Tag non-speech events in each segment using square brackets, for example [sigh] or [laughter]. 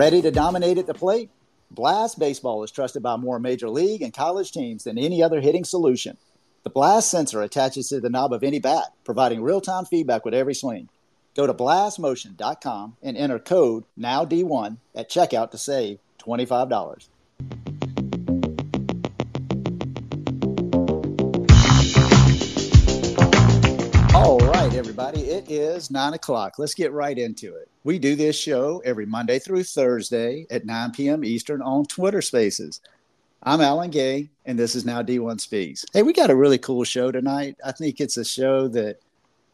Ready to dominate at the plate? Blast Baseball is trusted by more major league and college teams than any other hitting solution. The Blast sensor attaches to the knob of any bat, providing real time feedback with every swing. Go to blastmotion.com and enter code NOWD1 at checkout to save $25. Right, everybody, it is nine o'clock. Let's get right into it. We do this show every Monday through Thursday at 9 p.m. Eastern on Twitter Spaces. I'm Alan Gay, and this is NowD1 Speaks. Hey, we got a really cool show tonight. I think it's a show that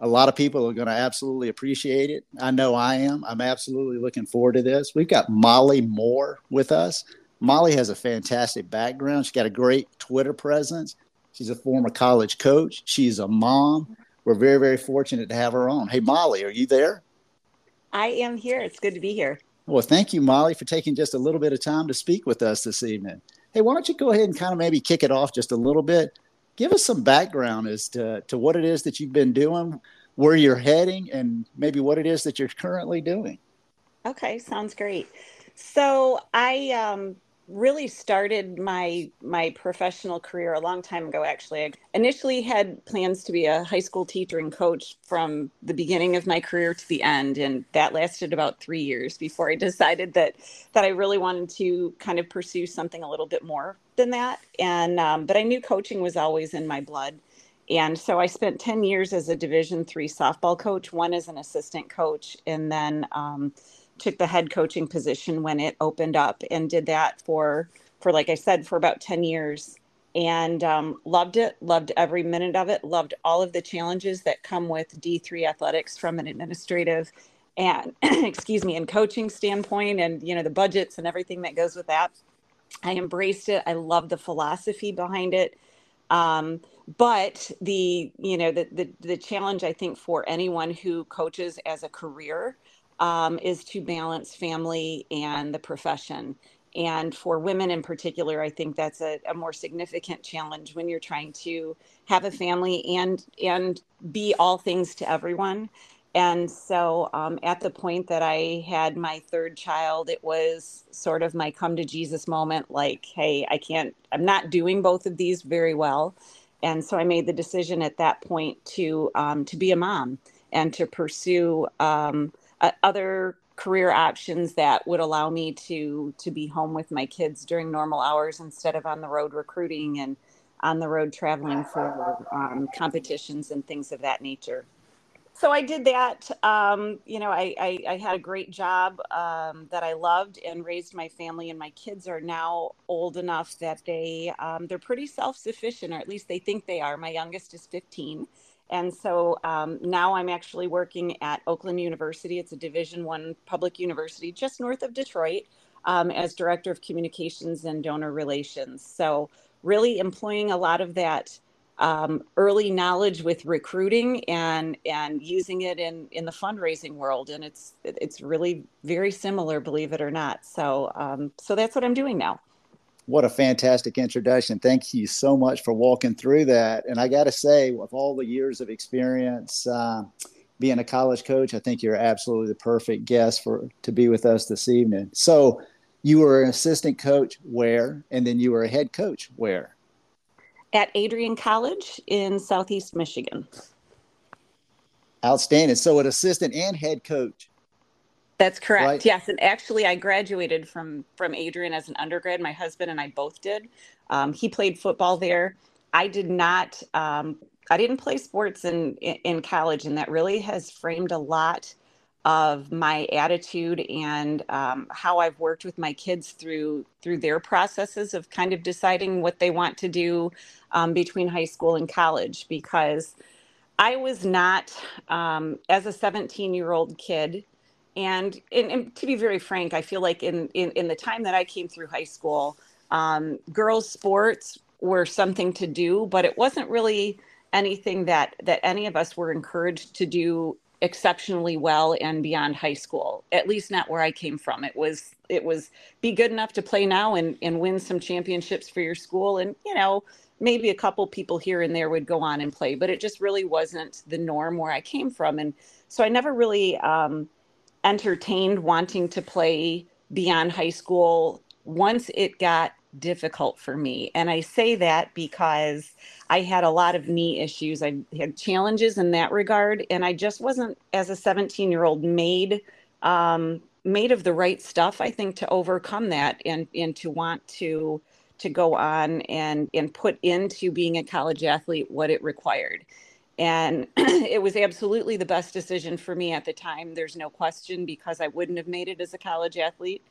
a lot of people are going to absolutely appreciate it. I know I am. I'm absolutely looking forward to this. We've got Molly Moore with us. Molly has a fantastic background. She's got a great Twitter presence. She's a former college coach. She's a mom. We're very, very fortunate to have her on. Hey, Molly, are you there? I am here. It's good to be here. Well, thank you, Molly, for taking just a little bit of time to speak with us this evening. Hey, why don't you go ahead and kind of maybe kick it off just a little bit? Give us some background as to, to what it is that you've been doing, where you're heading, and maybe what it is that you're currently doing. Okay, sounds great. So I um, really started my my professional career a long time ago actually. I initially had plans to be a high school teacher and coach from the beginning of my career to the end and that lasted about three years before i decided that that i really wanted to kind of pursue something a little bit more than that. And um, but i knew coaching was always in my blood. And so i spent 10 years as a division three softball coach one as an assistant coach and then um, took the head coaching position when it opened up and did that for for like I said for about 10 years. And um, loved it loved every minute of it loved all of the challenges that come with D3 athletics from an administrative and [clears throat] excuse me and coaching standpoint and you know the budgets and everything that goes with that. I embraced it. I love the philosophy behind it. Um, but the you know the, the the challenge I think for anyone who coaches as a career um, is to balance family and the profession. And for women in particular, I think that's a, a, more significant challenge when you're trying to have a family and and be all things to everyone. And so, um, at the point that I had my third child, it was sort of my come to Jesus moment. Like, hey, I can't. I'm not doing both of these very well, and so I made the decision at that point to um, to be a mom and to pursue. Um, uh, other career options that would allow me to to be home with my kids during normal hours instead of on the road recruiting and on the road traveling for um, competitions and things of that nature. So i did that. Um, you know I, I, I, had a great job um, that i loved and raised my family and my kids are now old enough that they um, they're pretty self-sufficient or at least they think they are. My youngest is 15 and so um, now i'm actually working at oakland university. It's a division one public university just north of detroit um, as director of communications and donor relations. So really employing a lot of that um, early knowledge with recruiting and and using it in in the fundraising world. And it's it's really very similar believe it or not. So um, so that's what i'm doing now what a fantastic introduction. Thank you so much for walking through that. And I got to say, with all the years of experience uh, being a college coach, I think you're absolutely the perfect guest for to be with us this evening. So, you were an assistant coach where, and then you were a head coach where? At Adrian College in Southeast Michigan. Outstanding. So, an assistant and head coach that's correct. Right? Yes, and actually, I graduated from from Adrian as an undergrad. My husband and I both did. Um, he played football there. I did not. Um, I didn't play sports in, in college, and that really has framed a lot of my attitude and um, how I've worked with my kids through through their processes of kind of deciding what they want to do um, between high school and college. Because I was not, um, as a 17 year old kid, and, and, and, to be very frank, I feel like in, in, in the time that I came through high school, um, girls' sports were something to do, but it wasn't really anything that that any of us were encouraged to do exceptionally well and beyond high school. At least not where I came from. It was it was be good enough to play now and and win some championships for your school, and you know maybe a couple people here and there would go on and play, but it just really wasn't the norm where I came from, and so I never really. Um, entertained wanting to play beyond high school once it got difficult for me. And I say that because I had a lot of knee issues. I had challenges in that regard. And I just wasn't, as a 17 year old, made. Um, made of the right stuff i think to overcome that and and to want to to go on and and put into being a college athlete what it required and [clears throat] it was absolutely the best decision for me at the time there's no question because i wouldn't have made it as a college athlete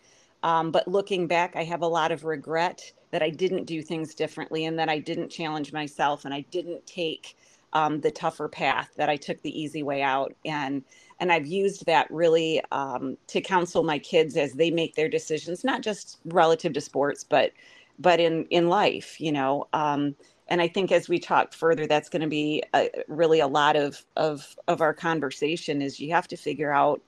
um, but looking back, I have a lot of regret that I didn't do things differently and that I didn't challenge myself and I didn't take um, the tougher path, that I took the easy way out. And and I've used that really um, to counsel my kids as they make their decisions, not just relative to sports, but but in in life, you know. Um, and I think as we talk further, that's going to be a, really a lot of of of our conversation. Is you have to figure out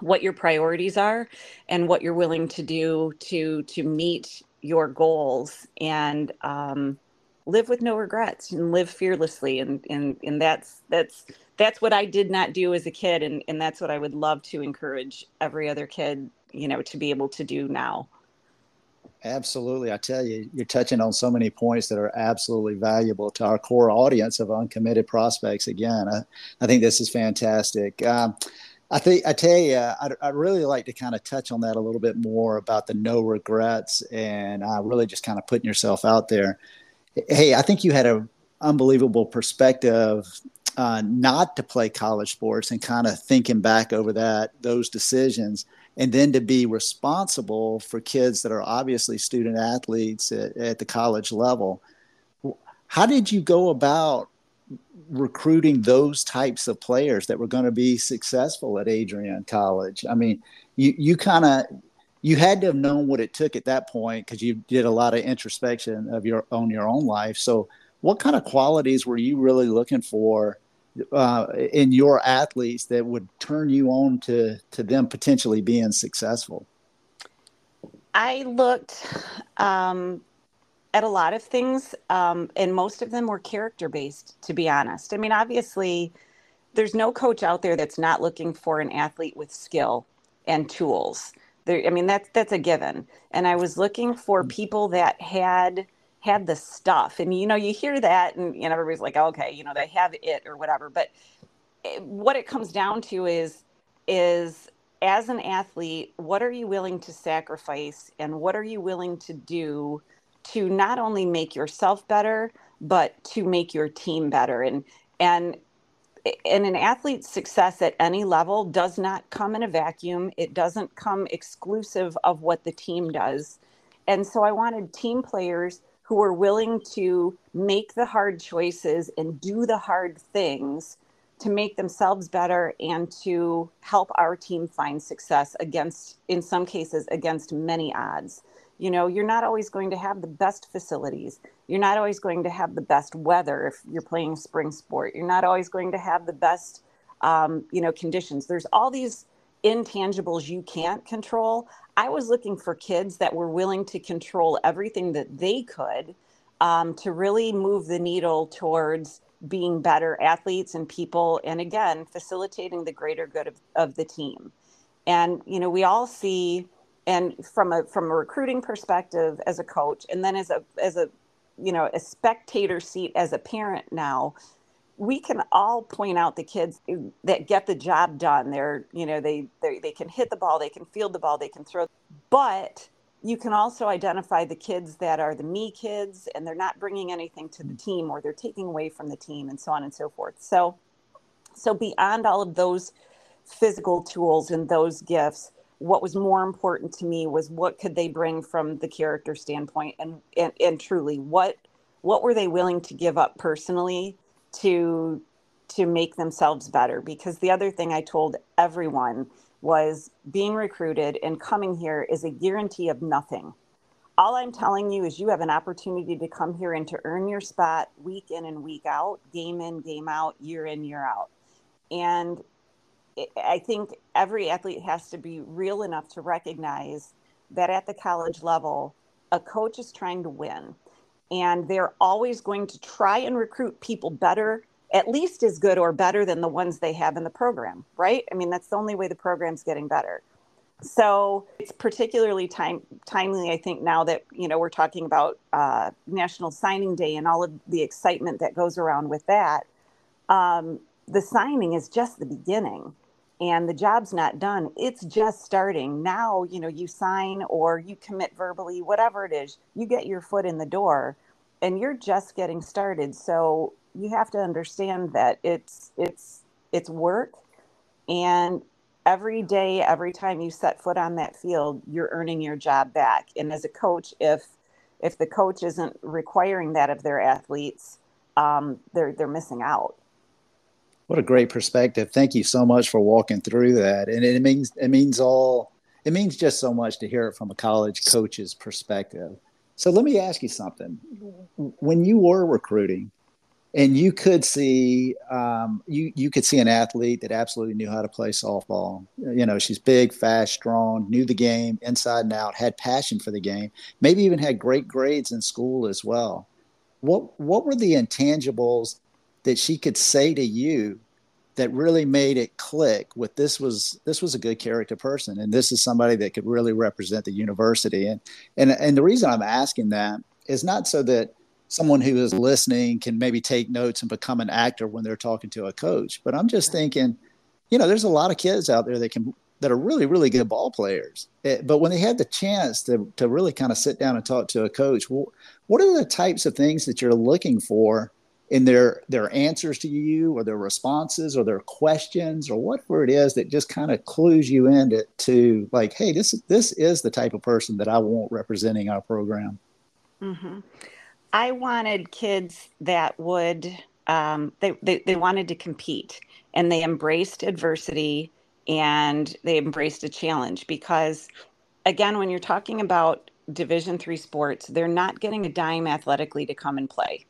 what your priorities are and what you're willing to do to to meet your goals and um, live with no regrets and live fearlessly and and and that's that's that's what I did not do as a kid and and that's what I would love to encourage every other kid you know to be able to do now Absolutely. I tell you, you're touching on so many points that are absolutely valuable to our core audience of uncommitted prospects. Again, I, I think this is fantastic. Um, I think I tell you, I'd, I'd, really like to kind of touch on that a little bit more about the no regrets and uh, really just kind of putting yourself out there. Hey, I think you had an unbelievable perspective uh, not to play college sports and kind of thinking back over that those decisions, and then to be responsible for kids that are obviously student athletes at, at the college level. How did you go about recruiting those types of players that were going to be successful at Adrian College. I mean, you you kind of you had to have known what it took at that point because you did a lot of introspection of your own your own life. So, what kind of qualities were you really looking for uh, in your athletes that would turn you on to to them potentially being successful? I looked um, at a lot of things, um, and most of them were character based, to be honest. I mean, obviously, there's no coach out there that's not looking for an athlete with skill and tools. There, I mean, that's that's a given. And I was looking for mm. people that had had the stuff. And you know, you hear that, and know, everybody's like, okay, you know, they have it or whatever. But eh, what it comes down to is is as an athlete, what are you willing to sacrifice, and what are you willing to do to not only make yourself better but to make your team better and and and an athlete's success at any level does not come in a vacuum it doesn't come exclusive of what the team does and so i wanted team players who are willing to make the hard choices and do the hard things to make themselves better and to help our team find success against in some cases against many odds. You know you're not always going to have the best facilities. You're not always going to have the best weather if you're playing spring sport. You're not always going to have the best um, you know conditions. There's all these intangibles you can't control i was looking for kids that were willing to control everything that they could um, to really move the needle towards being better athletes and people and again facilitating the greater good of, of the team. And you know we all see and from a from a recruiting perspective as a coach and then as a as a you know a spectator seat as a parent now we can all point out the kids eh, that get the job done. They're you know they they they can hit the ball they can field the ball they can throw but you can also identify the kids that are the me kids and they're not bringing anything to the mm. team or they're taking away from the team and so on and so forth. So so beyond all of those physical tools and those gifts what was more important to me was what could they bring from the character standpoint and, and and truly what what were they willing to give up personally to to make themselves better because the other thing i told everyone was being recruited and coming here is a guarantee of nothing all i'm telling you is you have an opportunity to come here and to earn your spot week in and week out game in game out year in year out and I think every athlete has to be real enough to recognize that at the college level, a coach is trying to win. And they're always going to try and recruit people better, at least as good or better than the ones they have in the program, right? I mean, that's the only way the program's getting better. So it's particularly time, timely, I think, now that you know we're talking about uh, National Signing Day and all of the excitement that goes around with that. Um, the signing is just the beginning, and the job's not done. It's just starting now. You know, you sign or you commit verbally, whatever it is, you get your foot in the door, and you're just getting started. So you have to understand that it's it's it's work, and every day, every time you set foot on that field, you're earning your job back. And as a coach, if if the coach isn't requiring that of their athletes, um, they're they're missing out. What a great perspective! Thank you so much for walking through that. And it means it means all it means just so much to hear it from a college coach's perspective. So let me ask you something. When you were recruiting, and you could see um, you you could see an athlete that absolutely knew how to play softball. You know, she's big, fast, strong, knew the game inside and out, had passion for the game, maybe even had great grades in school as well. What what were the intangibles that she could say to you that really made it click with this was this was a good character person and this is somebody that could really represent the university and and and the reason I'm asking that is not so that someone who is listening can maybe take notes and become an actor when they're talking to a coach. But I'm just thinking, you know, there's a lot of kids out there that can that are really really good ball players. It, eh, but when they have the chance to to really kind of sit down and talk to a coach, well, what are the types of things that you're looking for in their their answers to you or their responses or their questions or whatever it is that just kind of clues you into to like, hey, this this is the type of person that I want representing our program. Mm-hmm. I wanted kids that would um, they, they they wanted to compete and they embraced adversity and they embraced a challenge because again when you're talking about division 3 sports they're not getting a dime athletically to come and play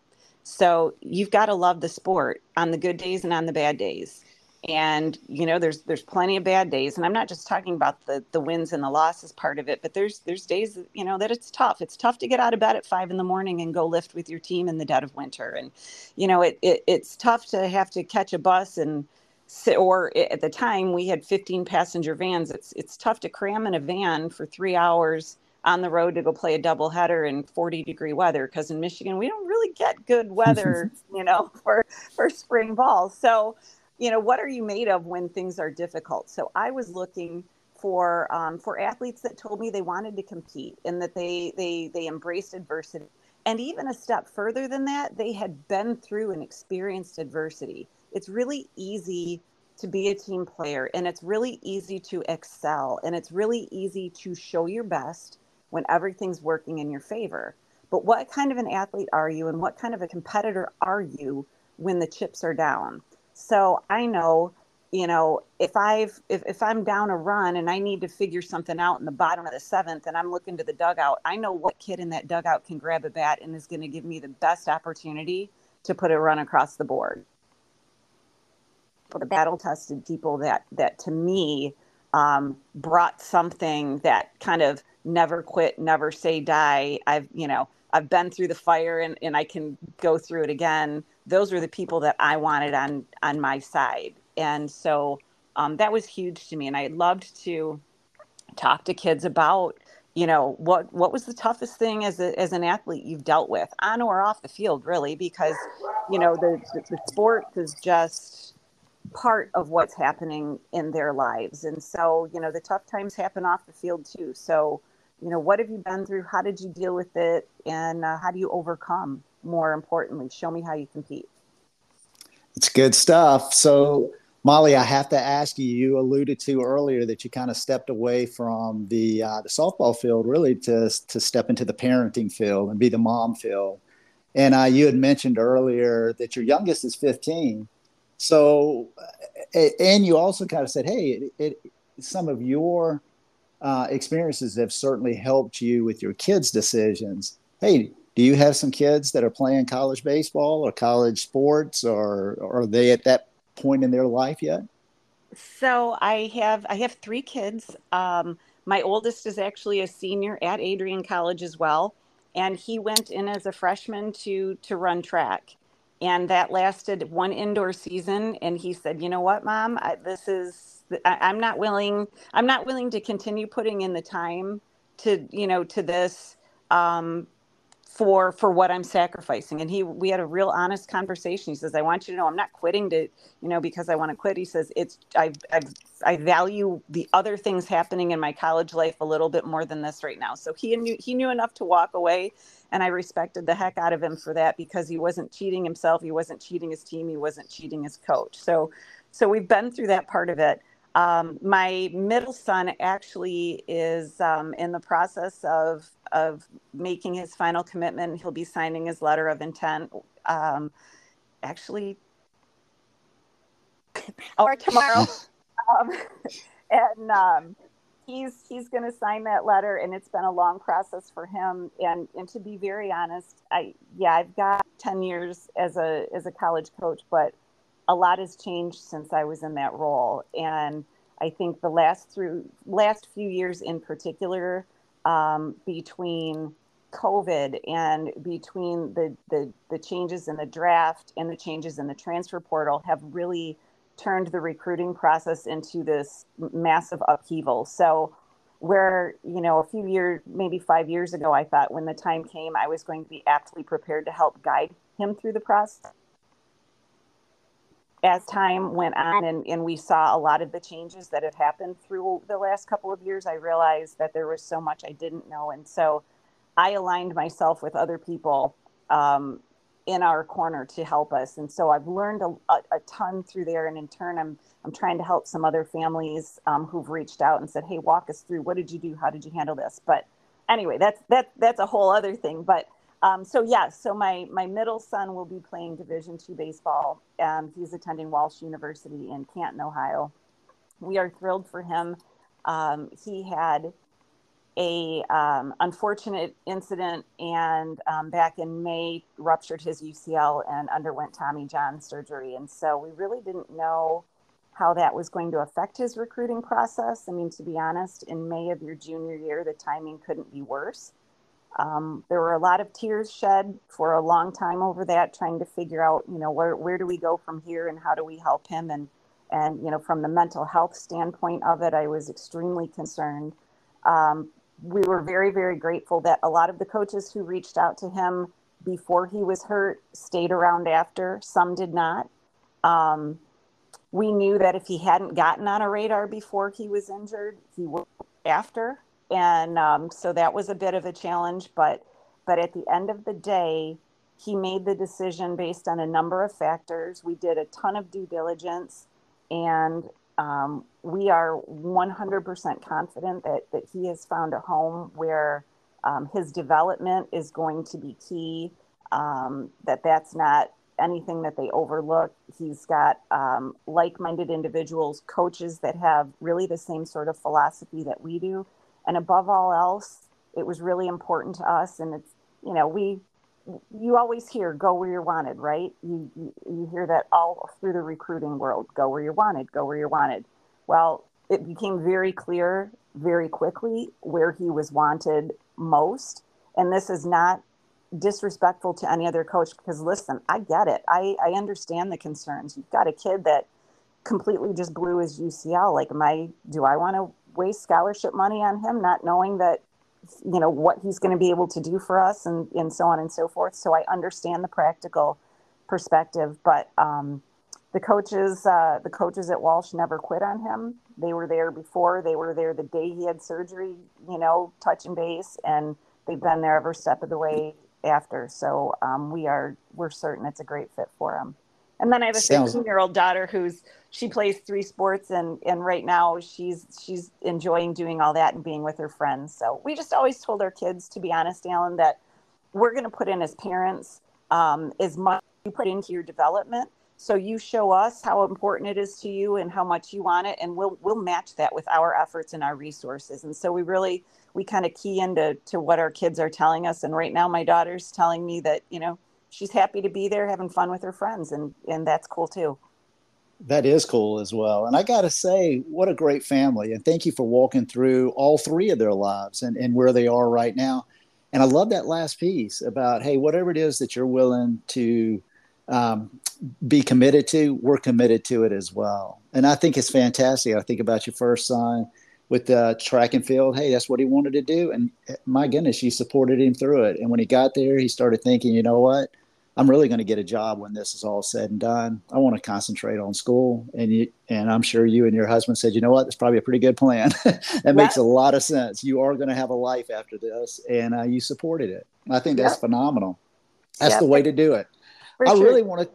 so you've got to love the sport on the good days and on the bad days. And you know there's there's plenty of bad days. And i'm not just talking about the the wins and the losses part of it but there's there's days you know that it's tough. It's tough to get out of bed at five in the morning and go lift with your team in the dead of winter. And you know it, it it's tough to have to catch a bus and sit or at the time we had 15 passenger vans. It's it's tough to cram in a van for three hours on the road to go play a double header in 40 degree weather because in michigan we don't really get good weather [laughs] you know for for spring ball. So you know what are you made of when things are difficult? So i was looking for um, for athletes that told me they wanted to compete and that they they they embraced adversity. And even a step further than that they had been through and experienced adversity. It's really easy to be a team player and it's really easy to excel and it's really easy to show your best when everything's working in your favor but what kind of an athlete are you and what kind of a competitor are you when the chips are down so I know, you know, if I've if, if I'm down a run and I need to figure something out in the bottom of the seventh and I'm looking to the dugout, I know what kid in that dugout can grab a bat and is going to give me the best opportunity to put a run across the board. The battle tested people that that to me um, brought something that kind of never quit, never say die. I've you know I've been through the fire and, and I can go through it again. Those are the people that I wanted on on my side, and so um, that was huge to me. And I loved to talk to kids about you know what what was the toughest thing as a, as an athlete you've dealt with on or off the field really because you know the, the, the sport is just part of what's happening in their lives and so you know the tough times happen off the field too so you know what have you been through? How did you deal with it? And uh, how do you overcome more importantly? Show me how you compete. It's good stuff. So molly i have to ask you you alluded to earlier that you kind of stepped away from the uh, the softball field really to to step into the parenting field and be the mom field. And uh, you had mentioned earlier that your youngest is 15 so and you also kind of said hey it, it some of your uh, experiences have certainly helped you with your kids' decisions. Hey, do you have some kids that are playing college baseball or college sports, or, or are they at that point in their life yet? So I have I have three kids. Um, my oldest is actually a senior at Adrian College as well, and he went in as a freshman to to run track. and that lasted one indoor season. And he said, "You know what, Mom? I, this is I, am not willing. I'm not willing to continue putting in the time to you know to this." Um, for for what I'm sacrificing. And he we had a real honest conversation. He says, I want you to know I'm not quitting to, you know, because I want to quit. He says, it's I I I value the other things happening in my college life a little bit more than this right now. So he knew he knew enough to walk away and I respected the heck out of him for that because he wasn't cheating himself, he wasn't cheating his team, he wasn't cheating his coach. So so we've been through that part of it. Um, my middle son actually is um, in the process of of making his final commitment. He'll be signing his letter of intent. Um, actually, or tomorrow, [laughs] um, and um, he's he's going to sign that letter. And it's been a long process for him. And and to be very honest, I yeah, I've got ten years as a as a college coach, but a lot has changed since I was in that role. And I think the last through last few years in particular, um, between COVID and between the, the the changes in the draft and the changes in the transfer portal have really turned the recruiting process into this massive upheaval. So where you know a few years maybe five years ago i thought when the time came i was going to be aptly prepared to help guide him through the process as time went on and, and we saw a lot of the changes that have happened through the last couple of years, I realized that there was so much I didn't know. And so I aligned myself with other people um, in our corner to help us. And so I've learned a, a, ton through there. And in turn, I'm, I'm trying to help some other families um, who've reached out and said, Hey, walk us through. What did you do? How did you handle this? But anyway, that's, that, that's a whole other thing. But um, so yeah, so my my middle son will be playing Division two baseball. Um, he's attending Walsh University in Canton, Ohio. We are thrilled for him. Um, he had a um, unfortunate incident and um, back in May ruptured his UCL and underwent Tommy John surgery. And so we really didn't know how that was going to affect his recruiting process. I mean, to be honest, in May of your junior year, the timing couldn't be worse. Um, there were a lot of tears shed for a long time over that, trying to figure out, you know, where where do we go from here and how do we help him? And and you know, from the mental health standpoint of it, I was extremely concerned. Um, we were very very grateful that a lot of the coaches who reached out to him before he was hurt stayed around after. Some did not. Um, we knew that if he hadn't gotten on a radar before he was injured, he would after and um, so that was a bit of a challenge but but at the end of the day he made the decision based on a number of factors. We did a ton of due diligence and um, we are 100% confident that, that he has found a home where um, his development is going to be key um, that that's not anything that they overlook. He's got um, like-minded individuals coaches that have really the same sort of philosophy that we do and above all else, it was really important to us. And it's, you know, we, you always hear go where you're wanted, right? You, you, you hear that all through the recruiting world go where you're wanted, go where you're wanted. Well, it became very clear very quickly where he was wanted most. And this is not disrespectful to any other coach because listen, I get it. I, I understand the concerns. You've got a kid that completely just blew his UCL. Like, am I, do I want to waste scholarship money on him, not knowing that you know what he's going to be able to do for us and and so on and so forth. So i understand the practical perspective but um, the coaches uh, the coaches at walsh never quit on him. They were there before. They were there the day he had surgery you know touching base and they've been there every step of the way after. So um, we are we're certain it's a great fit for him and then i have a 16 year old daughter who's she plays three sports and and right now she's she's enjoying doing all that and being with her friends. So we just always told our kids to be honest alan that we're going to put in as parents um, as much you put into your development. So you show us how important it is to you and how much you want it and we'll we'll match that with our efforts and our resources. And so we really we kind of key into to what our kids are telling us. And right now my daughter's telling me that you know she's happy to be there having fun with her friends and and that's cool too that is cool as well. And I got to say, what a great family. And thank you for walking through all three of their lives and, and where they are right now. And I love that last piece about, hey, whatever it is that you're willing to um, be committed to, we're committed to it as well. And I think it's fantastic. I think about your first son with the track and field. Hey, that's what he wanted to do. And eh, my goodness, you supported him through it. And when he got there, he started thinking, you know what? I'm really going to get a job when this is all said and done. I want to concentrate on school. And you, and I'm sure you and your husband said, you know what, that's probably a pretty good plan. [laughs] that yep. makes a lot of sense. You are going to have a life after this, and uh, you supported it. I think that's yep. phenomenal. That's yep. the way to do it. For I sure. really want to.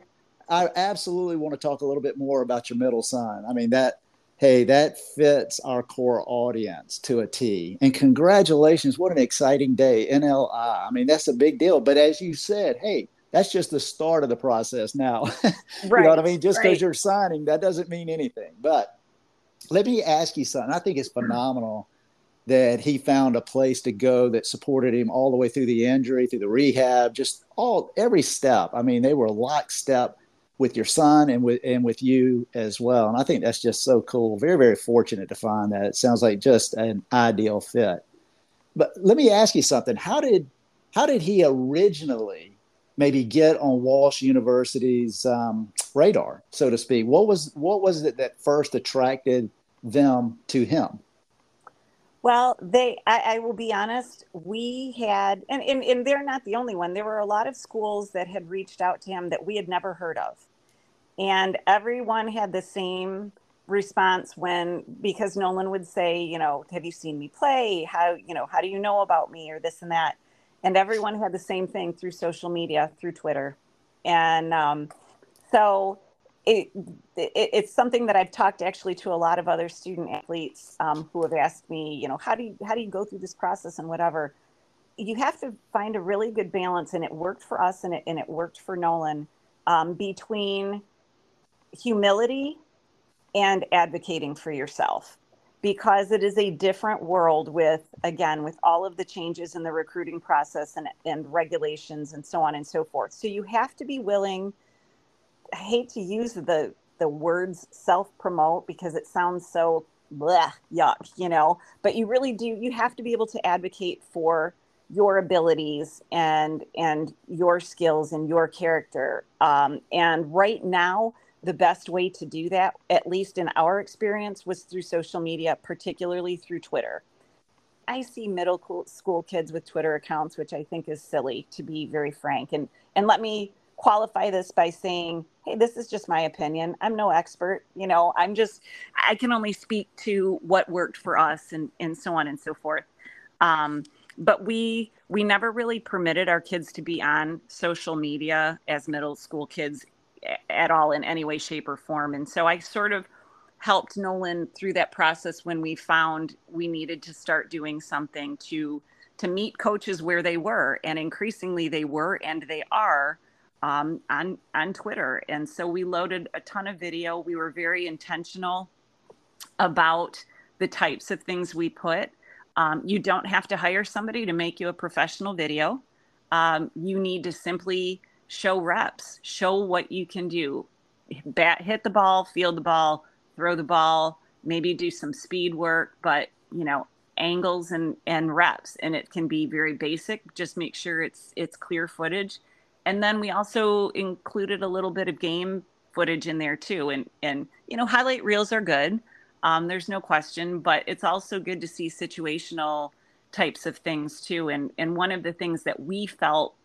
I absolutely want to talk a little bit more about your middle son. I mean that. Hey, that fits our core audience to a T. And congratulations! What an exciting day, NLI. I mean that's a big deal. But as you said, hey that's just the start of the process now. [laughs] you know what I mean? Just because right. you're signing, that doesn't mean anything. But let me ask you something. I think it's mm-hmm. phenomenal that he found a place to go that supported him all the way through the injury, through the rehab, just all every step. I mean, they were lockstep with your son and with and with you as well. And I think that's just so cool. Very, very fortunate to find that. It sounds like just an ideal fit. But let me ask you something. How did how did he originally maybe get on Walsh University's um, radar, so to speak? What was what was it that first attracted them to him? Well, they, I, I, will be honest, we had, and, and, and they're not the only one. There were a lot of schools that had reached out to him that we had never heard of. And everyone had the same response when, because Nolan would say, you know, have you seen me play? How, you know, how do you know about me or this and that? And everyone had the same thing through social media, through Twitter, and um, so it, it, it's something that I've talked actually to a lot of other student athletes um, who have asked me, you know, how do you how do you go through this process and whatever. You have to find a really good balance, and it worked for us, and it and it worked for Nolan um, between humility and advocating for yourself because it is a different world with again with all of the changes in the recruiting process and, and regulations and so on and so forth. So you have to be willing i hate to use the the words self promote because it sounds so bleh, yuck you know but you really do you have to be able to advocate for your abilities and and your skills and your character. Um, and right now the best way to do that, at least in our experience, was through social media, particularly through Twitter. I see middle school kids with Twitter accounts, which I think is silly, to be very frank. And and let me qualify this by saying, hey, this is just my opinion. I'm no expert. You know, I'm just I can only speak to what worked for us and and so on and so forth. Um, but we we never really permitted our kids to be on social media as middle school kids at all in any way, shape, or form. And so I sort of helped Nolan through that process when we found we needed to start doing something to to meet coaches where they were, and increasingly they were and they are um, on on Twitter. And so we loaded a ton of video. We were very intentional about the types of things we put. Um, you don't have to hire somebody to make you a professional video. Um, you need to simply show reps, show what you can do. Bat, hit the ball, field the ball, throw the ball, maybe do some speed work, but you know, angles and and reps and it can be very basic. Just make sure it's it's clear footage. And then we also included a little bit of game footage in there too. And and you know highlight reels are good um, there's no question but it's also good to see situational types of things too. And and one of the things that we felt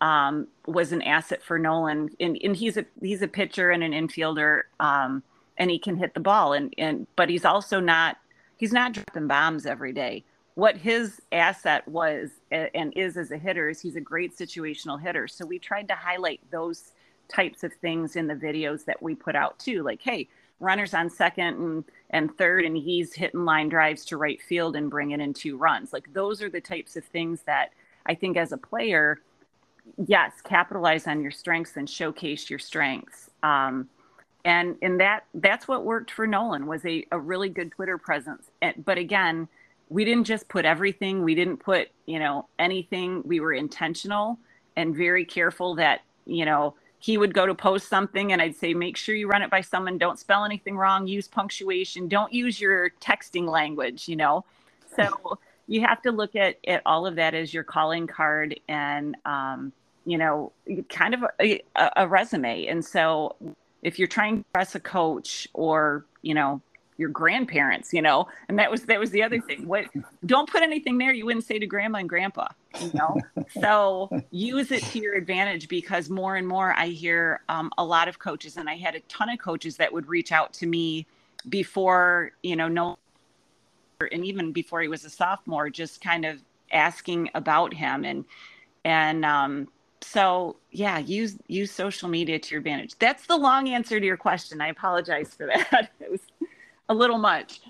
um, was an asset for Nolan, and, and he's a he's a pitcher and an infielder, um, and he can hit the ball, and and but he's also not he's not dropping bombs every day. What his asset was and is as a hitter is he's a great situational hitter. So we tried to highlight those types of things in the videos that we put out too, like hey, runners on second and and third, and he's hitting line drives to right field and bringing in two runs. Like those are the types of things that I think as a player yes, capitalize on your strengths and showcase your strengths. Um, and and that that's what worked for Nolan was a, a really good Twitter presence. And, but again, we didn't just put everything. We didn't put you know anything. We were intentional and very careful that you know he would go to post something and I'd say, make sure you run it by someone. Don't spell anything wrong. Use punctuation. Don't use your texting language. You know, so [laughs] you have to look at, at all of that as your calling card and um, you know, kind of a, a resume. And so if you're trying to press a coach or, you know, your grandparents, you know, and that was that was the other thing. What don't put anything there you wouldn't say to grandma and grandpa, you know. [laughs] so use it to your advantage because more and more I hear um, a lot of coaches, and I had a ton of coaches that would reach out to me before, you know, no, and even before he was a sophomore, just kind of asking about him and and um, so yeah use use social media to your advantage. That's the long answer to your question. I apologize for that. [laughs] It was a little much.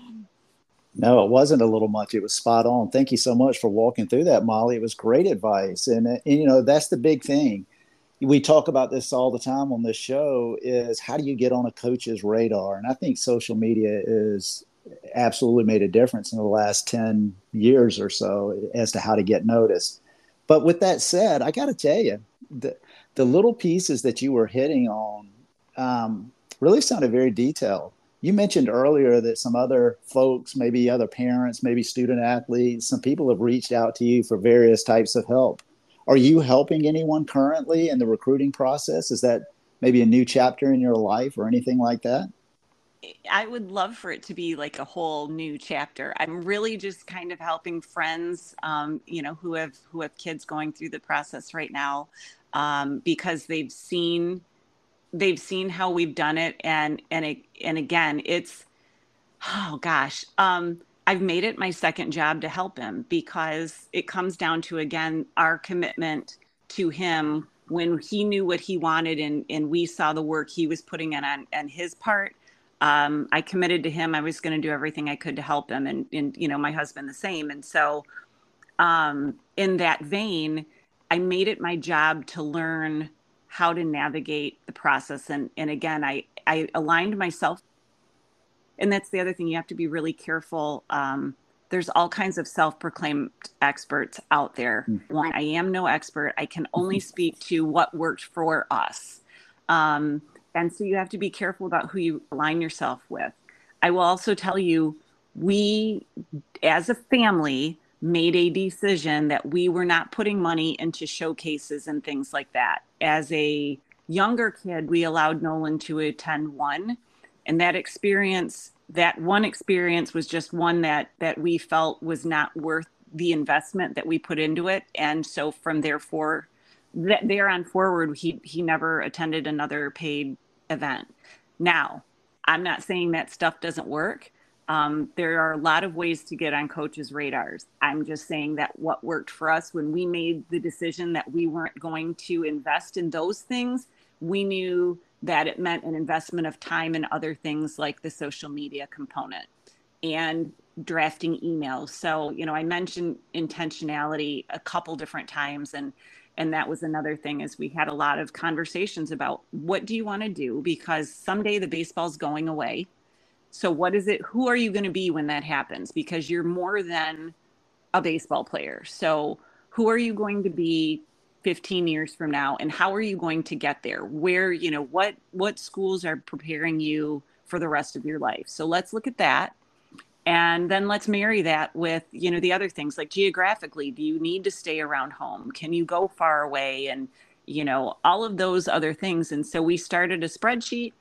No it wasn't a little much. It was spot on. Thank you so much for walking through that molly. It was great advice. And, uh, and you know that's the big thing. We talk about this all the time on this show is how do you get on a coach's radar? And i think social media is absolutely made a difference in the last 10 years or so as to how to get noticed but with that said, I got to tell you, the, the little pieces that you were hitting on um, really sounded very detailed. You mentioned earlier that some other folks, maybe other parents, maybe student athletes, some people have reached out to you for various types of help. Are you helping anyone currently in the recruiting process? Is that maybe a new chapter in your life or anything like that? I would love for it to be like a whole new chapter. I'm really just kind of helping friends, um, you know, who have who have kids going through the process right now, um, because they've seen they've seen how we've done it, and and it, and again, it's oh gosh, um, I've made it my second job to help him because it comes down to again our commitment to him when he knew what he wanted and and we saw the work he was putting in on and his part um, I committed to him. I was going to do everything I could to help him, and, and you know, my husband the same. And so, um, in that vein, I made it my job to learn how to navigate the process. And and again, I I aligned myself. And that's the other thing. You have to be really careful. Um, there's all kinds of self-proclaimed experts out there. Mm-hmm. I am no expert. I can only [laughs] speak to what worked for us. Um, and so you have to be careful about who you align yourself with. I will also tell you, we as a family made a decision that we were not putting money into showcases and things like that. As a younger kid, we allowed Nolan to attend one. And that experience, that one experience was just one that that we felt was not worth the investment that we put into it. And so from therefore that there on forward, he he never attended another paid event. Now, I'm not saying that stuff doesn't work. Um, there are a lot of ways to get on coaches' radars. I'm just saying that what worked for us when we made the decision that we weren't going to invest in those things, we knew that it meant an investment of time and other things like the social media component and drafting emails. So, you know, I mentioned intentionality a couple different times and and that was another thing is we had a lot of conversations about what do you want to do? Because someday the baseball's going away. So what is it who are you going to be when that happens? Because you're more than a baseball player. So who are you going to be 15 years from now? And how are you going to get there? Where you know what what schools are preparing you for the rest of your life? So let's look at that and then let's marry that with you know the other things like geographically do you need to stay around home? Can you go far away? And you know all of those other things. And so we started a spreadsheet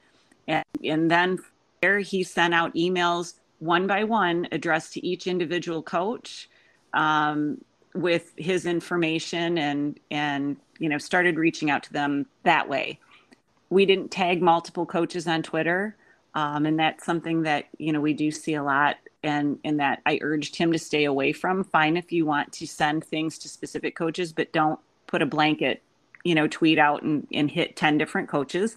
and, and then there he sent out emails one by one addressed to each individual coach um, with his information and and you know started reaching out to them that way. We didn't tag multiple coaches on twitter um, and that's something that you know we do see a lot and and that I urged him to stay away from. Fine if you want to send things to specific coaches, but don't put a blanket, you know, tweet out and, and hit 10 different coaches.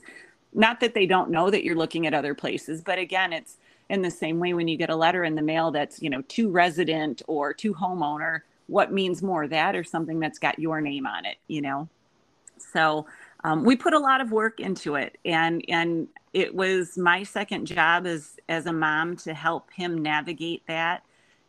Not that they don't know that you're looking at other places, but again, it's in the same way when you get a letter in the mail that's, you know, to resident or to homeowner, what means more, that or something that's got your name on it, you know? So um, we put a lot of work into it and and it was my second job as as a mom to help him navigate that.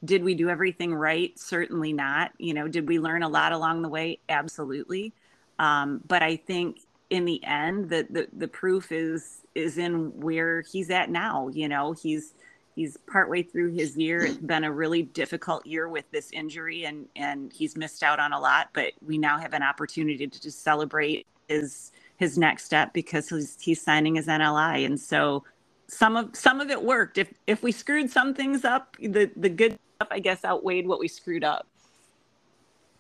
Did we do everything right? Certainly not. You know did we learn a lot along the way? Absolutely. Um, but i think in the end the, the the proof is is in where he's at now. You know he's he's partway through his year. It's been a really difficult year with this injury, and and he's missed out on a lot. But we now have an opportunity to just celebrate his his next step because he's he's signing his NLI, and so some of some of it worked. If if we screwed some things up, the the good stuff I guess outweighed what we screwed up.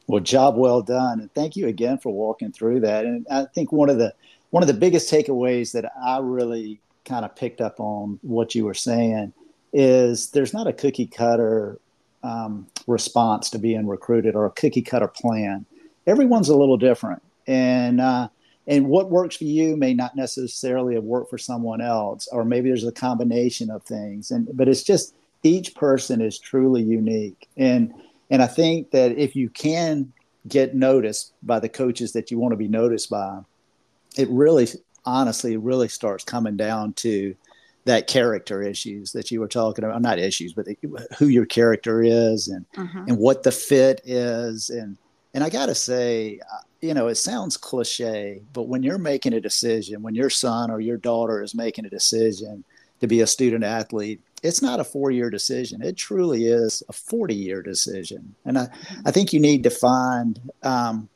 Well, job well done, and thank you again for walking through that. And I think one of the one of the biggest takeaways that I really kind of picked up on what you were saying is there's not a cookie cutter um, response to being recruited or a cookie cutter plan. Everyone's a little different, and uh, and what works for you may not necessarily have worked for someone else, or maybe there's a combination of things. And but it's just each person is truly unique, and and I think that if you can get noticed by the coaches that you want to be noticed by, it really honestly really starts coming down to that character issues that you were talking about not issues but the, who your character is and mm-hmm. and what the fit is. And and i got to say you know it sounds cliche but when you're making a decision when your son or your daughter is making a decision to be a student athlete it's not a four year decision. It truly is a 40 year decision. And i i think you need to find um,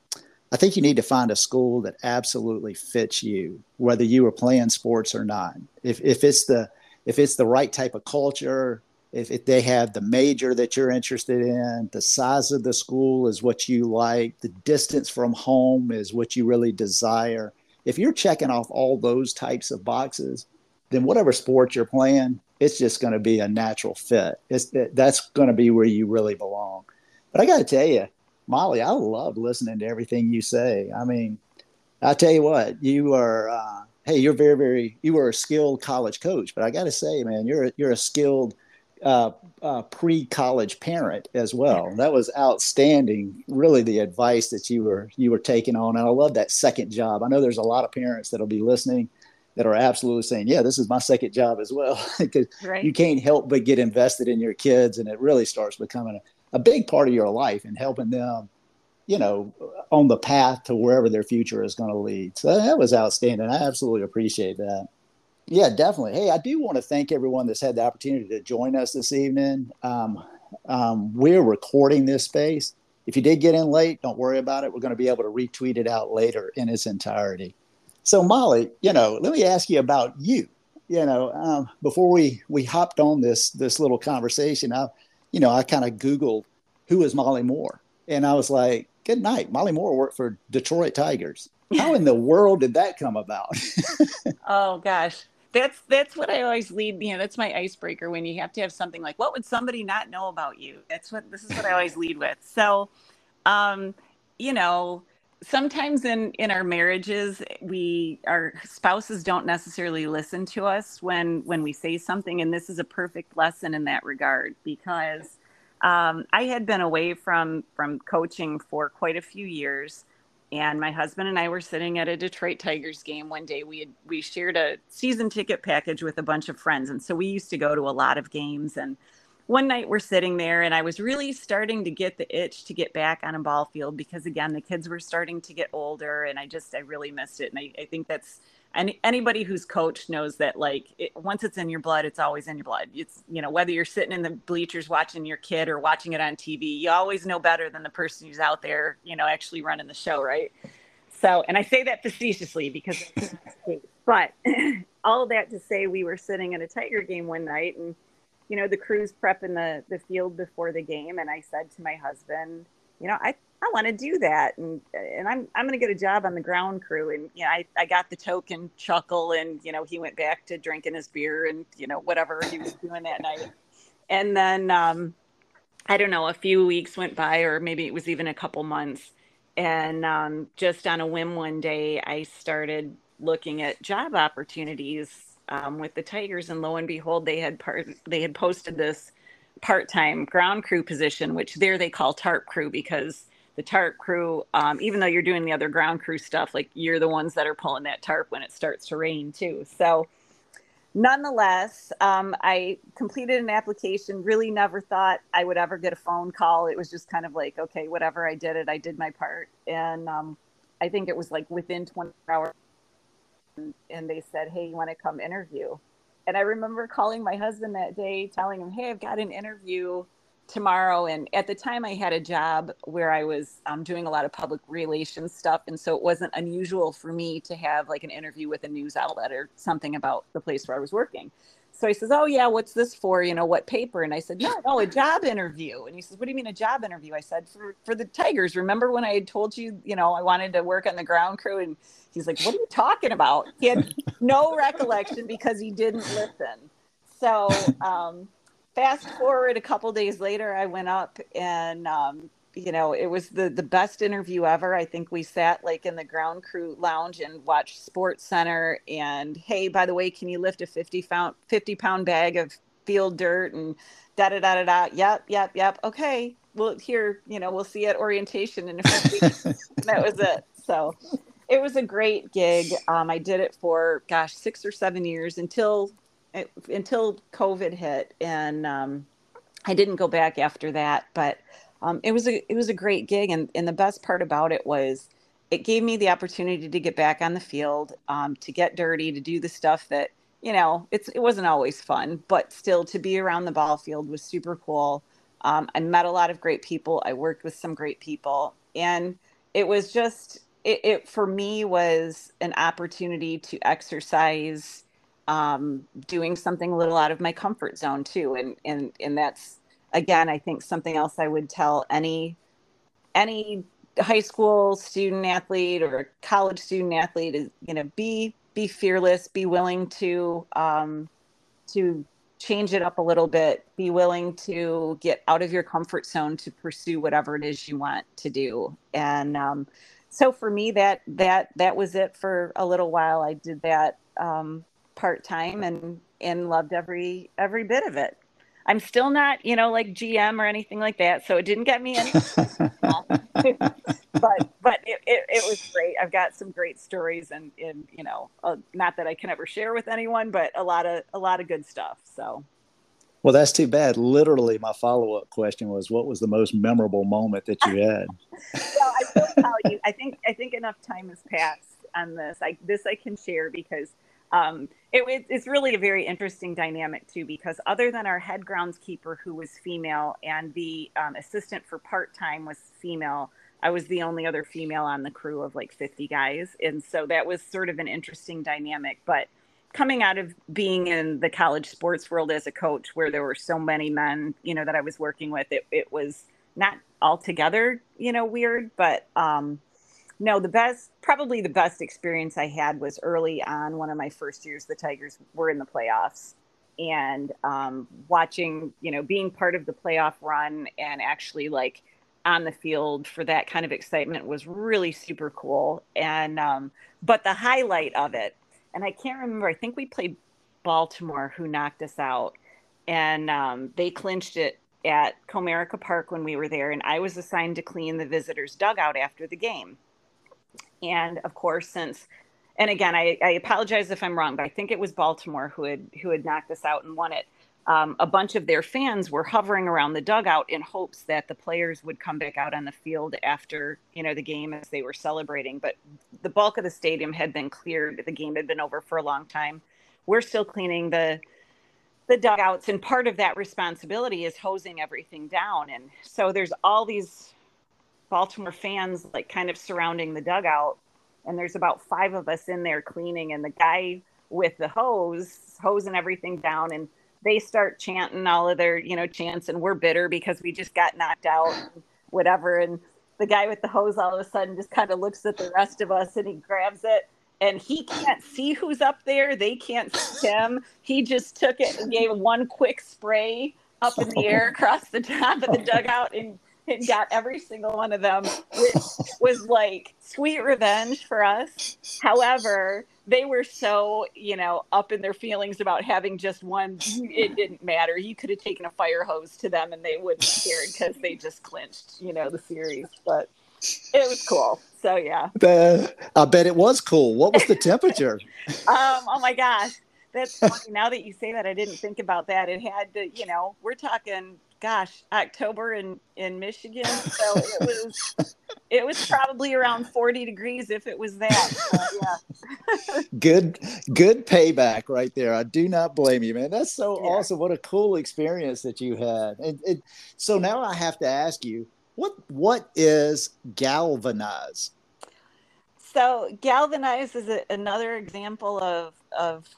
I think you need to find a school that absolutely fits you, whether you are playing sports or not. If if it's the if it's the right type of culture, if, if they have the major that you're interested in, the size of the school is what you like, the distance from home is what you really desire. If you're checking off all those types of boxes, then whatever sport you're playing, it's just going to be a natural fit. It's that's going to be where you really belong. But I got to tell you, Molly, I love listening to everything you say. I mean, I tell you what, you are. Uh, hey, you're very, very. You are a skilled college coach, but I got to say, man, you're you're a skilled uh, uh, pre-college parent as well. That was outstanding. Really, the advice that you were you were taking on, and I love that second job. I know there's a lot of parents that'll be listening that are absolutely saying, "Yeah, this is my second job as well," [laughs] because right. you can't help but get invested in your kids, and it really starts becoming a a big part of your life and helping them, you know, on the path to wherever their future is going to lead. So that was outstanding. I absolutely appreciate that. Yeah, definitely. Hey, I do want to thank everyone that's had the opportunity to join us this evening. Um, um, we're recording this space. If you did get in late, don't worry about it. We're going to be able to retweet it out later in its entirety. So, Molly, you know, let me ask you about you. You know, um, before we we hopped on this this little conversation, I you know, I kind of Googled who is Molly Moore. And I was like, good night. Molly Moore worked for Detroit Tigers. How in the world did that come about? [laughs] oh gosh. That's that's what I always lead, you know, that's my icebreaker when you have to have something like what would somebody not know about you? That's what this is what I always lead with. So um, you know, sometimes in in our marriages we our spouses don't necessarily listen to us when when we say something and this is a perfect lesson in that regard because um, i had been away from from coaching for quite a few years and my husband and i were sitting at a detroit tigers game one day. We had we shared a season ticket package with a bunch of friends and so we used to go to a lot of games and one night we're sitting there and I was really starting to get the itch to get back on a ball field because again the kids were starting to get older and I just I really missed it and I, I think that's and anybody who's coached knows that like it, once it's in your blood it's always in your blood. It's you know whether you're sitting in the bleachers watching your kid or watching it on TV you always know better than the person who's out there you know actually running the show right? So and I say that facetiously because but [clears throat] all that to say we were sitting at a Tiger game one night and you know, the crews prepping the the field before the game, and I said to my husband, you know, I I want to do that, and and I'm I'm going to get a job on the ground crew, and you know, I I got the token chuckle, and you know, he went back to drinking his beer and you know whatever he was doing that night, and then um, I don't know, a few weeks went by, or maybe it was even a couple months, and um, just on a whim one day, I started looking at job opportunities um, with the Tigers, and lo and behold, they had part they had posted this part-time ground crew position, which there they call tarp crew because the tarp crew, um, even though you're doing the other ground crew stuff, like you're the ones that are pulling that tarp when it starts to rain too. So, nonetheless, um, I completed an application. Really, never thought I would ever get a phone call. It was just kind of like, okay, whatever, I did it. I did my part, and um, I think it was like within 24 hours and they said, "Hey, you want to come interview?" And I remember calling my husband that day, telling him, "Hey, I've got an interview tomorrow." And at the time, I had a job where I was um, doing a lot of public relations stuff, and so it wasn't unusual for me to have like an interview with a news outlet or something about the place where I was working. So he says, "Oh yeah, what's this for? You know, what paper?" And I said, "No, no, a job interview." And he says, "What do you mean a job interview?" I said, "For for the Tigers. Remember when I had told you, you know, I wanted to work on the ground crew?" And he's like, "What are you talking about?" He had no recollection because he didn't listen. So, um, fast forward a couple days later, I went up and um, you know, it was the the best interview ever. I think we sat like in the ground crew lounge and watched SportsCenter. And hey, by the way, can you lift a 50 pound 50 pound bag of field dirt and da da da da da? Yep, yep, yep. Okay, well here, you know, we'll see at orientation in a few weeks. that was it. So it was a great gig. Um, I did it for gosh six or seven years until until COVID hit, and um, I didn't go back after that, but um, it was a it was a great gig, and and the best part about it was it gave me the opportunity to get back on the field, um, to get dirty, to do the stuff that you know it's it wasn't always fun, but still to be around the ball field was super cool. Um, I met a lot of great people. I worked with some great people, and it was just it, it for me was an opportunity to exercise um, doing something a little out of my comfort zone too, and and and that's again, I think something else I would tell any any high school student athlete or college student athlete is you know be be fearless, be willing to um, to change it up a little bit, be willing to get out of your comfort zone to pursue whatever it is you want to do. And um, so for me, that that that was it for a little while. I did that um, part time and and loved every every bit of it. I'm still not, you know, like GM or anything like that. So it didn't get me any, [laughs] but, but it, it, it, was great. I've got some great stories and, and, you know, uh, not that I can ever share with anyone, but a lot of, a lot of good stuff. So. Well, that's too bad. Literally, my follow up question was, "What was the most memorable moment that you had?" [laughs] well, I will tell you. I think I think enough time has passed on this. I this I can share because um, it, it's really a very interesting dynamic too because other than our head groundskeeper who was female and the um, assistant for part-time was female i was the only other female on the crew of like 50 guys. And so that was sort of an interesting dynamic. But coming out of being in the college sports world as a coach where there were so many men you know that i was working with it, it was not altogether you know weird. But um no, the best, probably the best experience I had was early on. One of my first years, the Tigers were in the playoffs, and um, watching, you know, being part of the playoff run and actually like on the field for that kind of excitement was really super cool. And um, but the highlight of it, and I can't remember. I think we played Baltimore, who knocked us out, and um, they clinched it at Comerica Park when we were there, and I was assigned to clean the visitors' dugout after the game. And of course, since and again, I, I, apologize if I'm wrong, but I think it was Baltimore who had who had knocked us out and won it. Um, a bunch of their fans were hovering around the dugout in hopes that the players would come back out on the field after you know the game as they were celebrating. But the bulk of the stadium had been cleared. The game had been over for a long time. We're still cleaning the the dugouts, and part of that responsibility is hosing everything down. And so there's all these Baltimore fans like kind of surrounding the dugout. And there's about five of us in there cleaning, and the guy with the hose hosing everything down. And they start chanting all of their, you know, chants, and we're bitter because we just got knocked out, whatever. And the guy with the hose all of a sudden just kind of looks at the rest of us and he grabs it and he can't see who's up there. They can't see him. He just took it and gave one quick spray up in the air [laughs] across the top of the dugout and and got every single won of them, which was like sweet revenge for us. However, they were so, you know, up in their feelings about having just one. It didn't matter. You could have taken a fire hose to them and they wouldn't have cared because they just clinched, you know, the series. But it was cool. So, yeah. Uh, I bet it was cool. What was the temperature? [laughs] um, oh my gosh. That's funny. Now that you say that, I didn't think about that. It had to, you know, we're talking gosh, October in in Michigan. So it was [laughs] it was probably around 40 degrees if it was that. yeah. [laughs] good, good payback right there. I do not blame you, man. That's so yeah. awesome. What a cool experience that you had. And, and so now I have to ask you, what what is GALvanize? So GALvanize is a, another example of of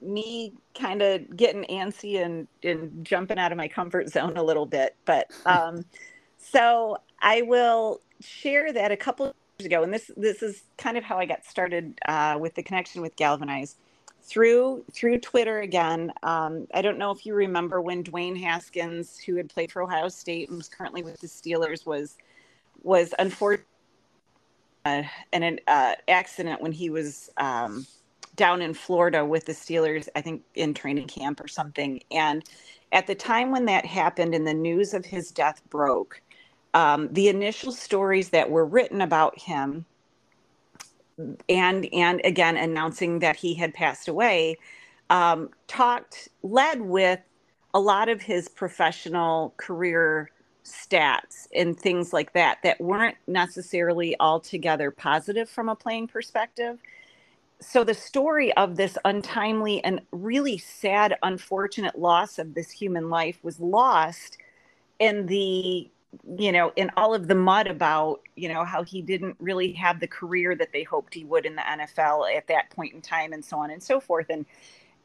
me kind of getting antsy and, and jumping out of my comfort zone a little bit. But um, [laughs] so I will share that a couple years ago, and this this is kind of how I got started uh, with the connection with GALvanize through through Twitter again. Um, I don't know if you remember when Dwayne Haskins, who had played for Ohio State and was currently with the Steelers, was was unfortunate uh, in an uh, accident when he was um, down in Florida with the Steelers, I think in training camp or something. And at the time when that happened and the news of his death broke, um, the initial stories that were written about him and and again announcing that he had passed away um, talked led with a lot of his professional career stats and things like that that weren't necessarily altogether positive from a playing perspective so the story of this untimely and really sad unfortunate loss of this human life was lost in the you know, in all of the mud about, you know, how he didn't really have the career that they hoped he would in the NFL at that point in time and so on and so forth. And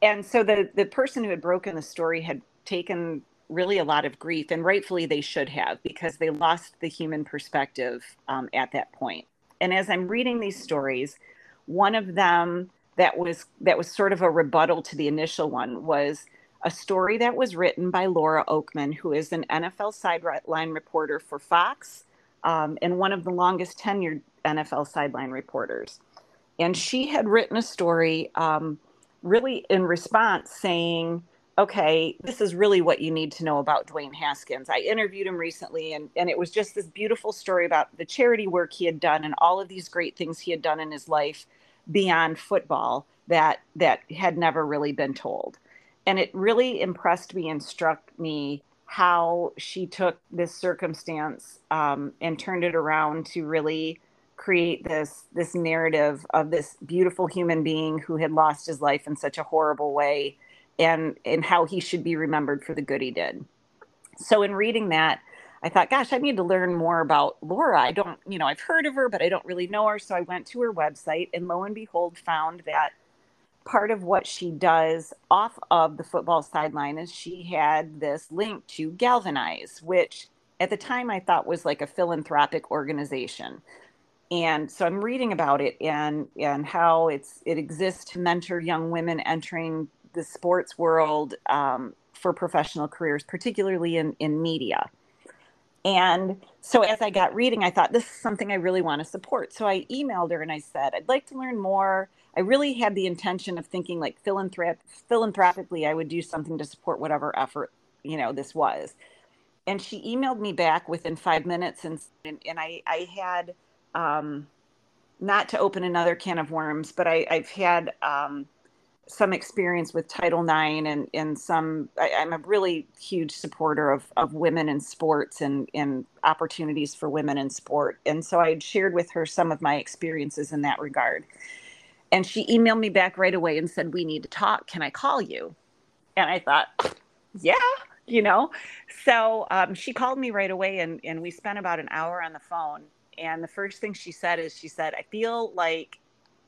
and so the the person who had broken the story had taken really a lot of grief and rightfully they should have because they lost the human perspective um, at that point and as i'm reading these stories one of them that was that was sort of a rebuttal to the initial one was a story that was written by Laura Okmin, who is an NFL sideline reporter for Fox um, and one of the longest tenured NFL sideline reporters. And she had written a story um, really in response saying, okay, this is really what you need to know about Dwayne Haskins. I interviewed him recently, and, and it was just this beautiful story about the charity work he had done and all of these great things he had done in his life beyond football that that had never really been told. And it really impressed me and struck me how she took this circumstance um, and turned it around to really create this this narrative of this beautiful human being who had lost his life in such a horrible way and and how he should be remembered for the good he did. So in reading that i thought gosh i need to learn more about laura i don't you know i've heard of her but i don't really know her so i went to her website and lo and behold found that part of what she does off of the football sideline is she had this link to GALvanize, which at the time I thought was like a philanthropic organization. And so I'm reading about it and and how it's it exists to mentor young women entering the sports world um, for professional careers, particularly in in media. And so as I got reading, I thought this is something I really want to support. So I emailed her and I said, I'd like to learn more I really had the intention of thinking like philanthrop- philanthropically, I would do something to support whatever effort, you know, this was. And she emailed me back within five minutes and, and, and I, I had, um, not to open another can of worms, but I, I've had, um, some experience with Title IX and, and some, I, am a really huge supporter of, of women in sports and, and opportunities for women in sport. And so I shared with her some of my experiences in that regard. And she emailed me back right away and said, We need to talk. Can I call you? And I thought, Yeah, you know. So um, she called me right away and, and we spent about an hour on the phone. And the first thing she said is, She said, I feel like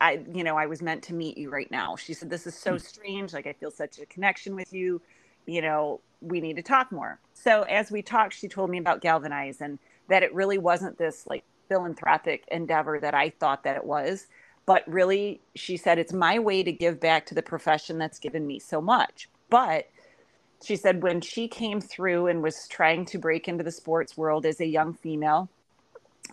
I, you know, I was meant to meet you right now. She said, This is so mm. strange. Like, I feel such a connection with you. You know, we need to talk more. So, as we talked, she told me about GALvanize and that it really wasn't this like philanthropic endeavor that I thought that it was, but really she said it's my way to give back to the profession that's given me so much but she said when she came through and was trying to break into the sports world as a young female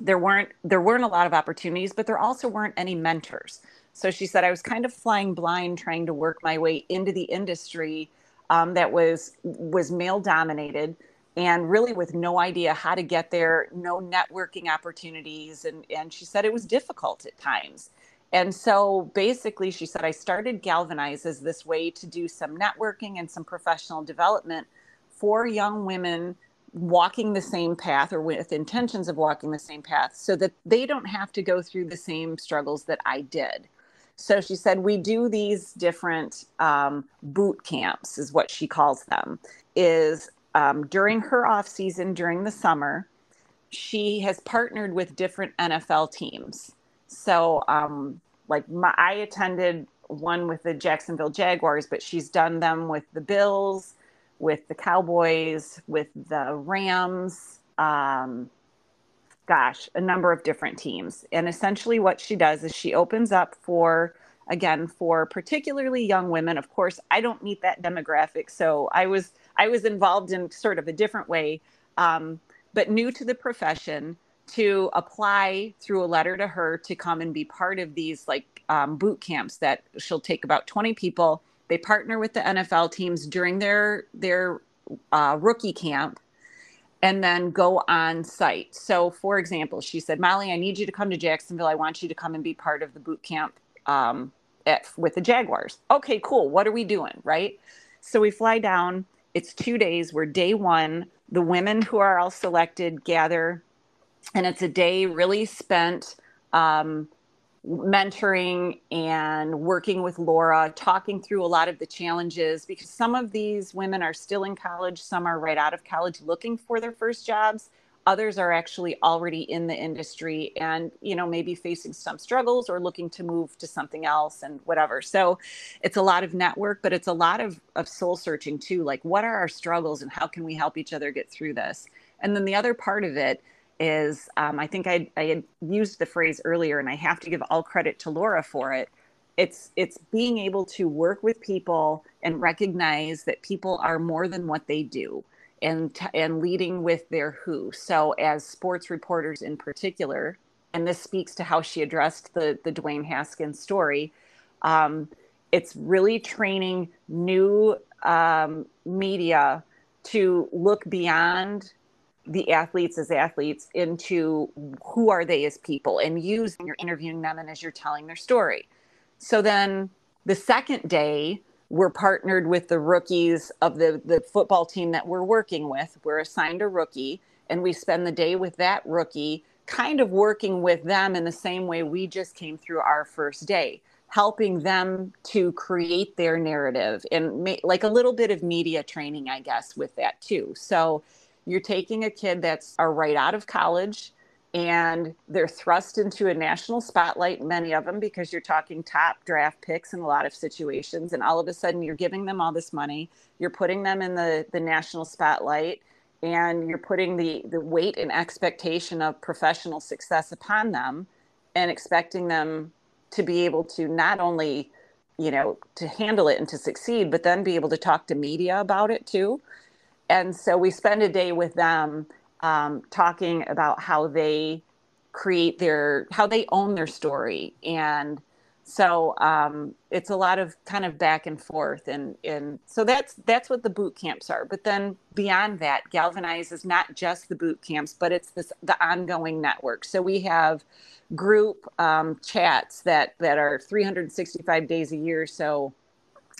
there weren't there weren't a lot of opportunities but there also weren't any mentors. So she said i was kind of flying blind trying to work my way into the industry um, that was was male dominated and really with no idea how to get there no networking opportunities. And and she said it was difficult at times. And so basically, she said, I started GALvanize as this way to do some networking and some professional development for young women walking the same path or with intentions of walking the same path so that they don't have to go through the same struggles that I did. So she said, We do these different um, boot camps, is what she calls them, is um, during her off season, during the summer, she has partnered with different NFL teams. So, um, like, my, I attended one with the Jacksonville Jaguars, but she's done them with the Bills, with the Cowboys, with the Rams. Um, gosh, a number of different teams. And essentially, what she does is she opens up for, again, for particularly young women. Of course, I don't meet that demographic, so I was I was involved in sort of a different way, um, but new to the profession to apply through a letter to her to come and be part of these like um, boot camps that she'll take about 20 people they partner with the nfl teams during their their uh, rookie camp and then go on site. So, for example, she said, Molly, I need you to come to Jacksonville. I want you to come and be part of the boot camp um, at, with the Jaguars. Okay, cool. What are we doing? Right. So we fly down. It's two days. We're day one. The women who are all selected gather, and it's a day really spent um, mentoring and working with Laura, talking through a lot of the challenges because some of these women are still in college, some are right out of college looking for their first jobs. Others are actually already in the industry and, you know, maybe facing some struggles or looking to move to something else and whatever. So it's a lot of network, but it's a lot of, of soul searching too. Like, what are our struggles and how can we help each other get through this? And then the other part of it is um, I think I, I had used the phrase earlier, and I have to give all credit to Laura for it. It's it's being able to work with people and recognize that people are more than what they do, and t- and leading with their who. So as sports reporters in particular, and this speaks to how she addressed the the Dwayne Haskins story. Um, it's really training new um, media to look beyond the athletes as athletes into who are they as people and use you're interviewing them and as you're telling their story. So then the second day, we're partnered with the rookies of the, the football team that we're working with. We're assigned a rookie and we spend the day with that rookie, kind of working with them in the same way we just came through our first day, helping them to create their narrative and like a little bit of media training, I guess, with that too. So you're taking a kid that's are right out of college and they're thrust into a national spotlight many of them because you're talking top draft picks in a lot of situations and all of a sudden you're giving them all this money you're putting them in the the national spotlight and you're putting the the weight and expectation of professional success upon them and expecting them to be able to not only you know to handle it and to succeed but then be able to talk to media about it too and so we spend a day with them um, talking about how they create their how they own their story. And so um, it's a lot of kind of back and forth and and so that's that's what the boot camps are. But then beyond that GALvanize is not just the boot camps but it's this the ongoing network. So we have group um, chats that that are 365 days a year. So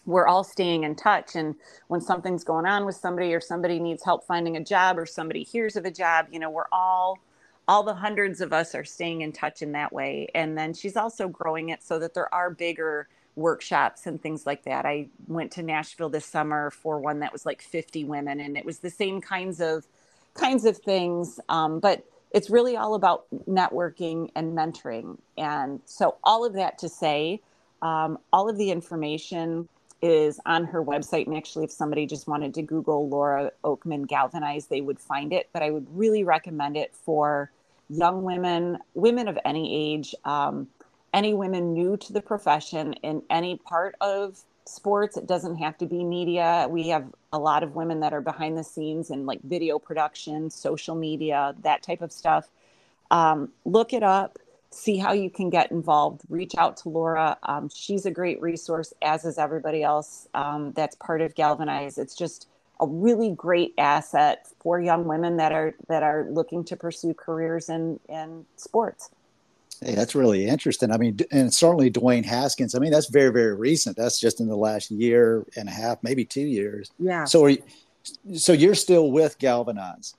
we're all staying in touch and when something's going on with somebody or somebody needs help finding a job or somebody hears of a job you know we're all all the hundreds of us are staying in touch in that way. And then she's also growing it so that there are bigger workshops and things like that. I went to nashville this summer for one that was like 50 women and it was the same kinds of kinds of things. Um, but it's really all about networking and mentoring. And so all of that to say um, all of the information is on her website. And actually, if somebody just wanted to Google Laura Okmin GALvanize, they would find it. But I would really recommend it for young women, women of any age, um, any women new to the profession in any part of sports. It doesn't have to be media. We have a lot of women that are behind the scenes in like video production, social media, that type of stuff. Um, look it up see how you can get involved. Reach out to Laura. Um, she's a great resource, as is everybody else um, that's part of GALvanize. It's just a really great asset for young women that are that are looking to pursue careers in in sports. Hey, that's really interesting. I mean, and certainly Dwayne Haskins. I mean, that's very very recent. That's just in the last year and a half, maybe two years. Yeah. So, are you, so you're still with GALvanize?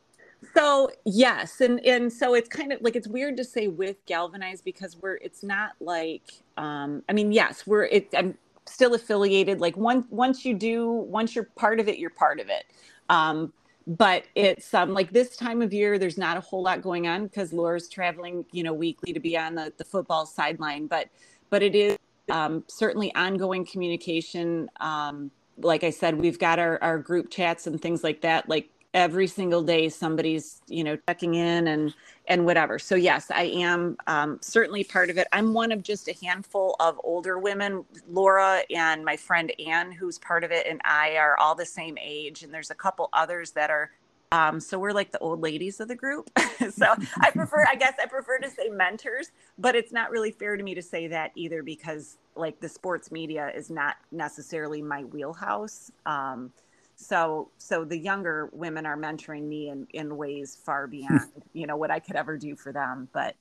So yes, and and so it's kind of like it's weird to say with galvanized because we're it's not like um I mean yes we're it I'm still affiliated like once once you do once you're part of it you're part of it. Um but it's um like this time of year there's not a whole lot going on because Laura's traveling you know weekly to be on the the football sideline but but it is um certainly ongoing communication. Um like I said we've got our our group chats and things like that like every single day somebody's you know checking in and and whatever. So yes i am um, certainly part of it. I'm one of just a handful of older women laura and my friend anne who's part of it and i are all the same age and there's a couple others that are um, so we're like the old ladies of the group. [laughs] So [laughs] i prefer i guess i prefer to say mentors but it's not really fair to me to say that either because like the sports media is not necessarily my wheelhouse um, so so the younger women are mentoring me in in ways far beyond [laughs] you know what i could ever do for them. But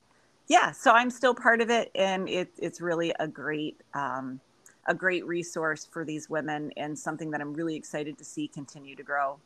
yeah so i'm still part of it and it, it's really a great um, a great resource for these women and something that i'm really excited to see continue to grow.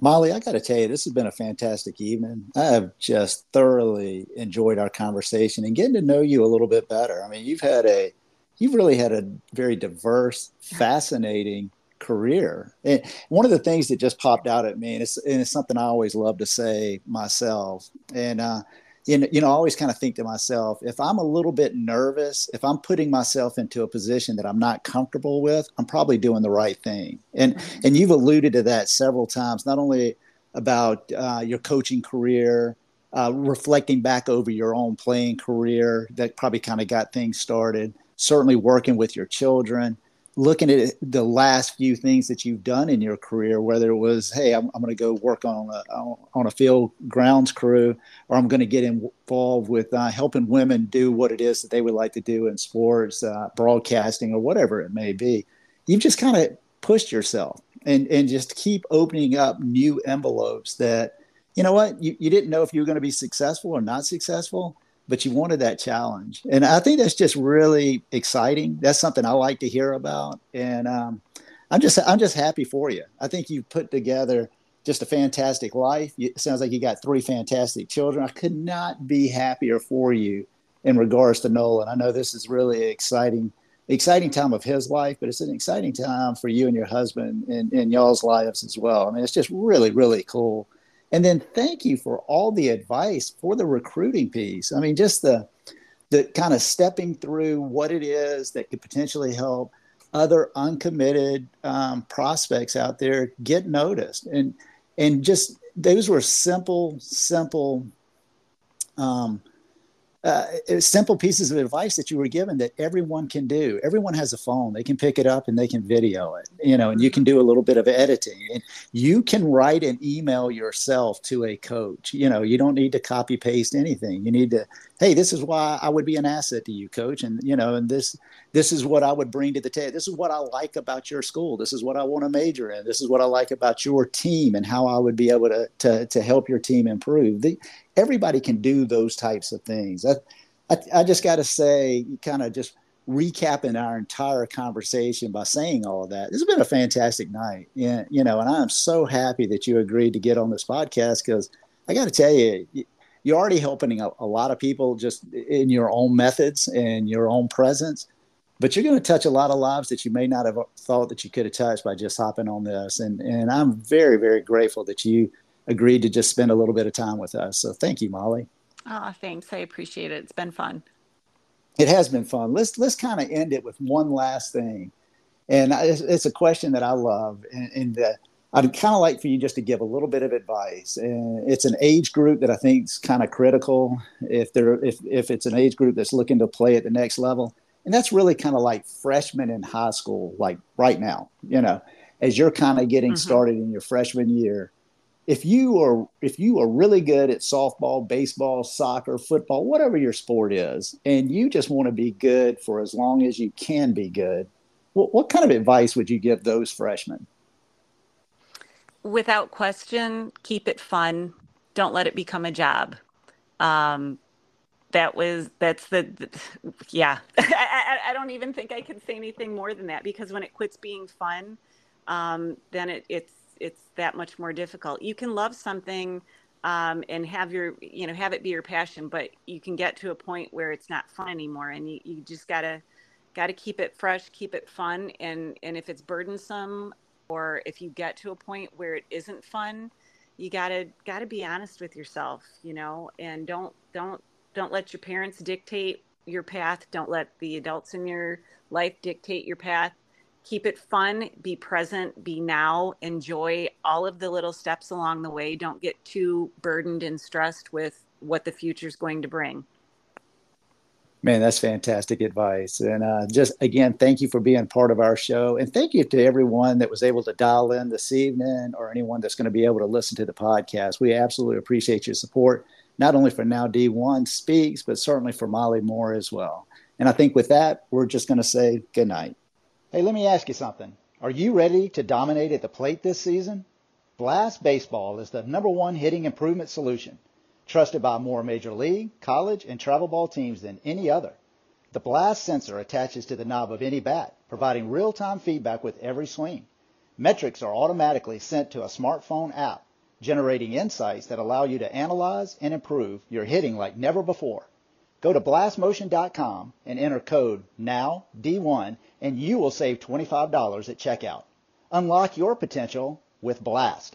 Molly i got to tell you this has been a fantastic evening. I have just thoroughly enjoyed our conversation and getting to know you a little bit better. I mean you've had a you've really had a very diverse [laughs] fascinating career. And one of the things that just popped out at me, and it's, and it's something I always love to say myself, and uh, you know, you know, I always kind of think to myself, if I'm a little bit nervous, if I'm putting myself into a position that I'm not comfortable with, I'm probably doing the right thing. And and you've alluded to that several times, not only about uh, your coaching career, uh, reflecting back over your own playing career that probably kind of got things started. Certainly working with your children, looking at the last few things that you've done in your career, whether it was, hey, I'm, I'm going to go work on a, on a field grounds crew, or I'm going to get involved with uh, helping women do what it is that they would like to do in sports, uh, broadcasting, or whatever it may be. You've just kind of pushed yourself and, and just keep opening up new envelopes that, you know what, you, you didn't know if you were going to be successful or not successful but you wanted that challenge. And I think that's just really exciting. That's something I like to hear about. And um, I'm just I'm just happy for you. I think you put together just a fantastic life. It sounds like you got three fantastic children. I could not be happier for you in regards to Nolan. I know this is really exciting exciting time of his life, but it's an exciting time for you and your husband and, and y'all's lives as well. I mean, it's just really, really cool and then thank you for all the advice for the recruiting piece. I mean, just the the kind of stepping through what it is that could potentially help other uncommitted um, prospects out there get noticed and and just those were simple simple um, uh, simple pieces of advice that you were given that everyone can do. Everyone has a phone; they can pick it up and they can video it. You know, and you can do a little bit of editing, and you can write an email yourself to a coach. You know, you don't need to copy paste anything. You need to, hey, this is why I would be an asset to you, coach, and you know, and this this is what I would bring to the table. This is what I like about your school. This is what I want to major in. This is what I like about your team and how I would be able to to, to help your team improve. The, everybody can do those types of things. I, I, I just got to say, kind of just recapping our entire conversation by saying all of that. This has been a fantastic night. Yeah, you know, and I'm so happy that you agreed to get on this podcast because I got to tell you, you're already helping a, a, lot of people just in your own methods and your own presence. But you're going to touch a lot of lives that you may not have thought that you could have touched by just hopping on this. And and I'm very very grateful that you agreed to just spend a little bit of time with us. So thank you, Molly. Oh, thanks. I appreciate it. It's been fun. It has been fun. Let's let's kind of end it with one last thing, and it's, it's a question that I love, and, and uh, I'd kind of like for you just to give a little bit of advice. And it's an age group that I think is kind of critical if they're if if it's an age group that's looking to play at the next level, and that's really kind of like freshmen in high school, like right now. You know, as you're kind of getting mm-hmm. started in your freshman year if you are if you are really good at softball, baseball, soccer, football, whatever your sport is, and you just want to be good for as long as you can be good, what, what kind of advice would you give those freshmen? Without question, keep it fun. Don't let it become a job. Um, that was that's the, the yeah. [laughs] I, I, I, don't even think I can say anything more than that because when it quits being fun, um, then it, it's it's that much more difficult. You can love something um, and have your you know have it be your passion, but you can get to a point where it's not fun anymore, and you, you just gotta gotta keep it fresh, keep it fun, and and if it's burdensome or if you get to a point where it isn't fun, you gotta gotta be honest with yourself, you know, and don't don't don't let your parents dictate your path. Don't let the adults in your life dictate your path keep it fun, be present, be now, enjoy all of the little steps along the way. Don't get too burdened and stressed with what the future is going to bring. Man, that's fantastic advice. And uh, just again, thank you for being part of our show. And thank you to everyone that was able to dial in this evening or anyone that's going to be able to listen to the podcast. We absolutely appreciate your support, not only for NowD1 Speaks, but certainly for Molly Moore as well. And I think with that, we're just going to say good night. Hey, let me ask you something. Are you ready to dominate at the plate this season? Blast Baseball is the number one hitting improvement solution, trusted by more major league, college, and travel ball teams than any other. The Blast sensor attaches to the knob of any bat, providing real-time feedback with every swing. Metrics are automatically sent to a smartphone app, generating insights that allow you to analyze and improve your hitting like never before. Go to blastmotion.com and enter code NOWD1 and you will save $25 at checkout. Unlock your potential with Blast.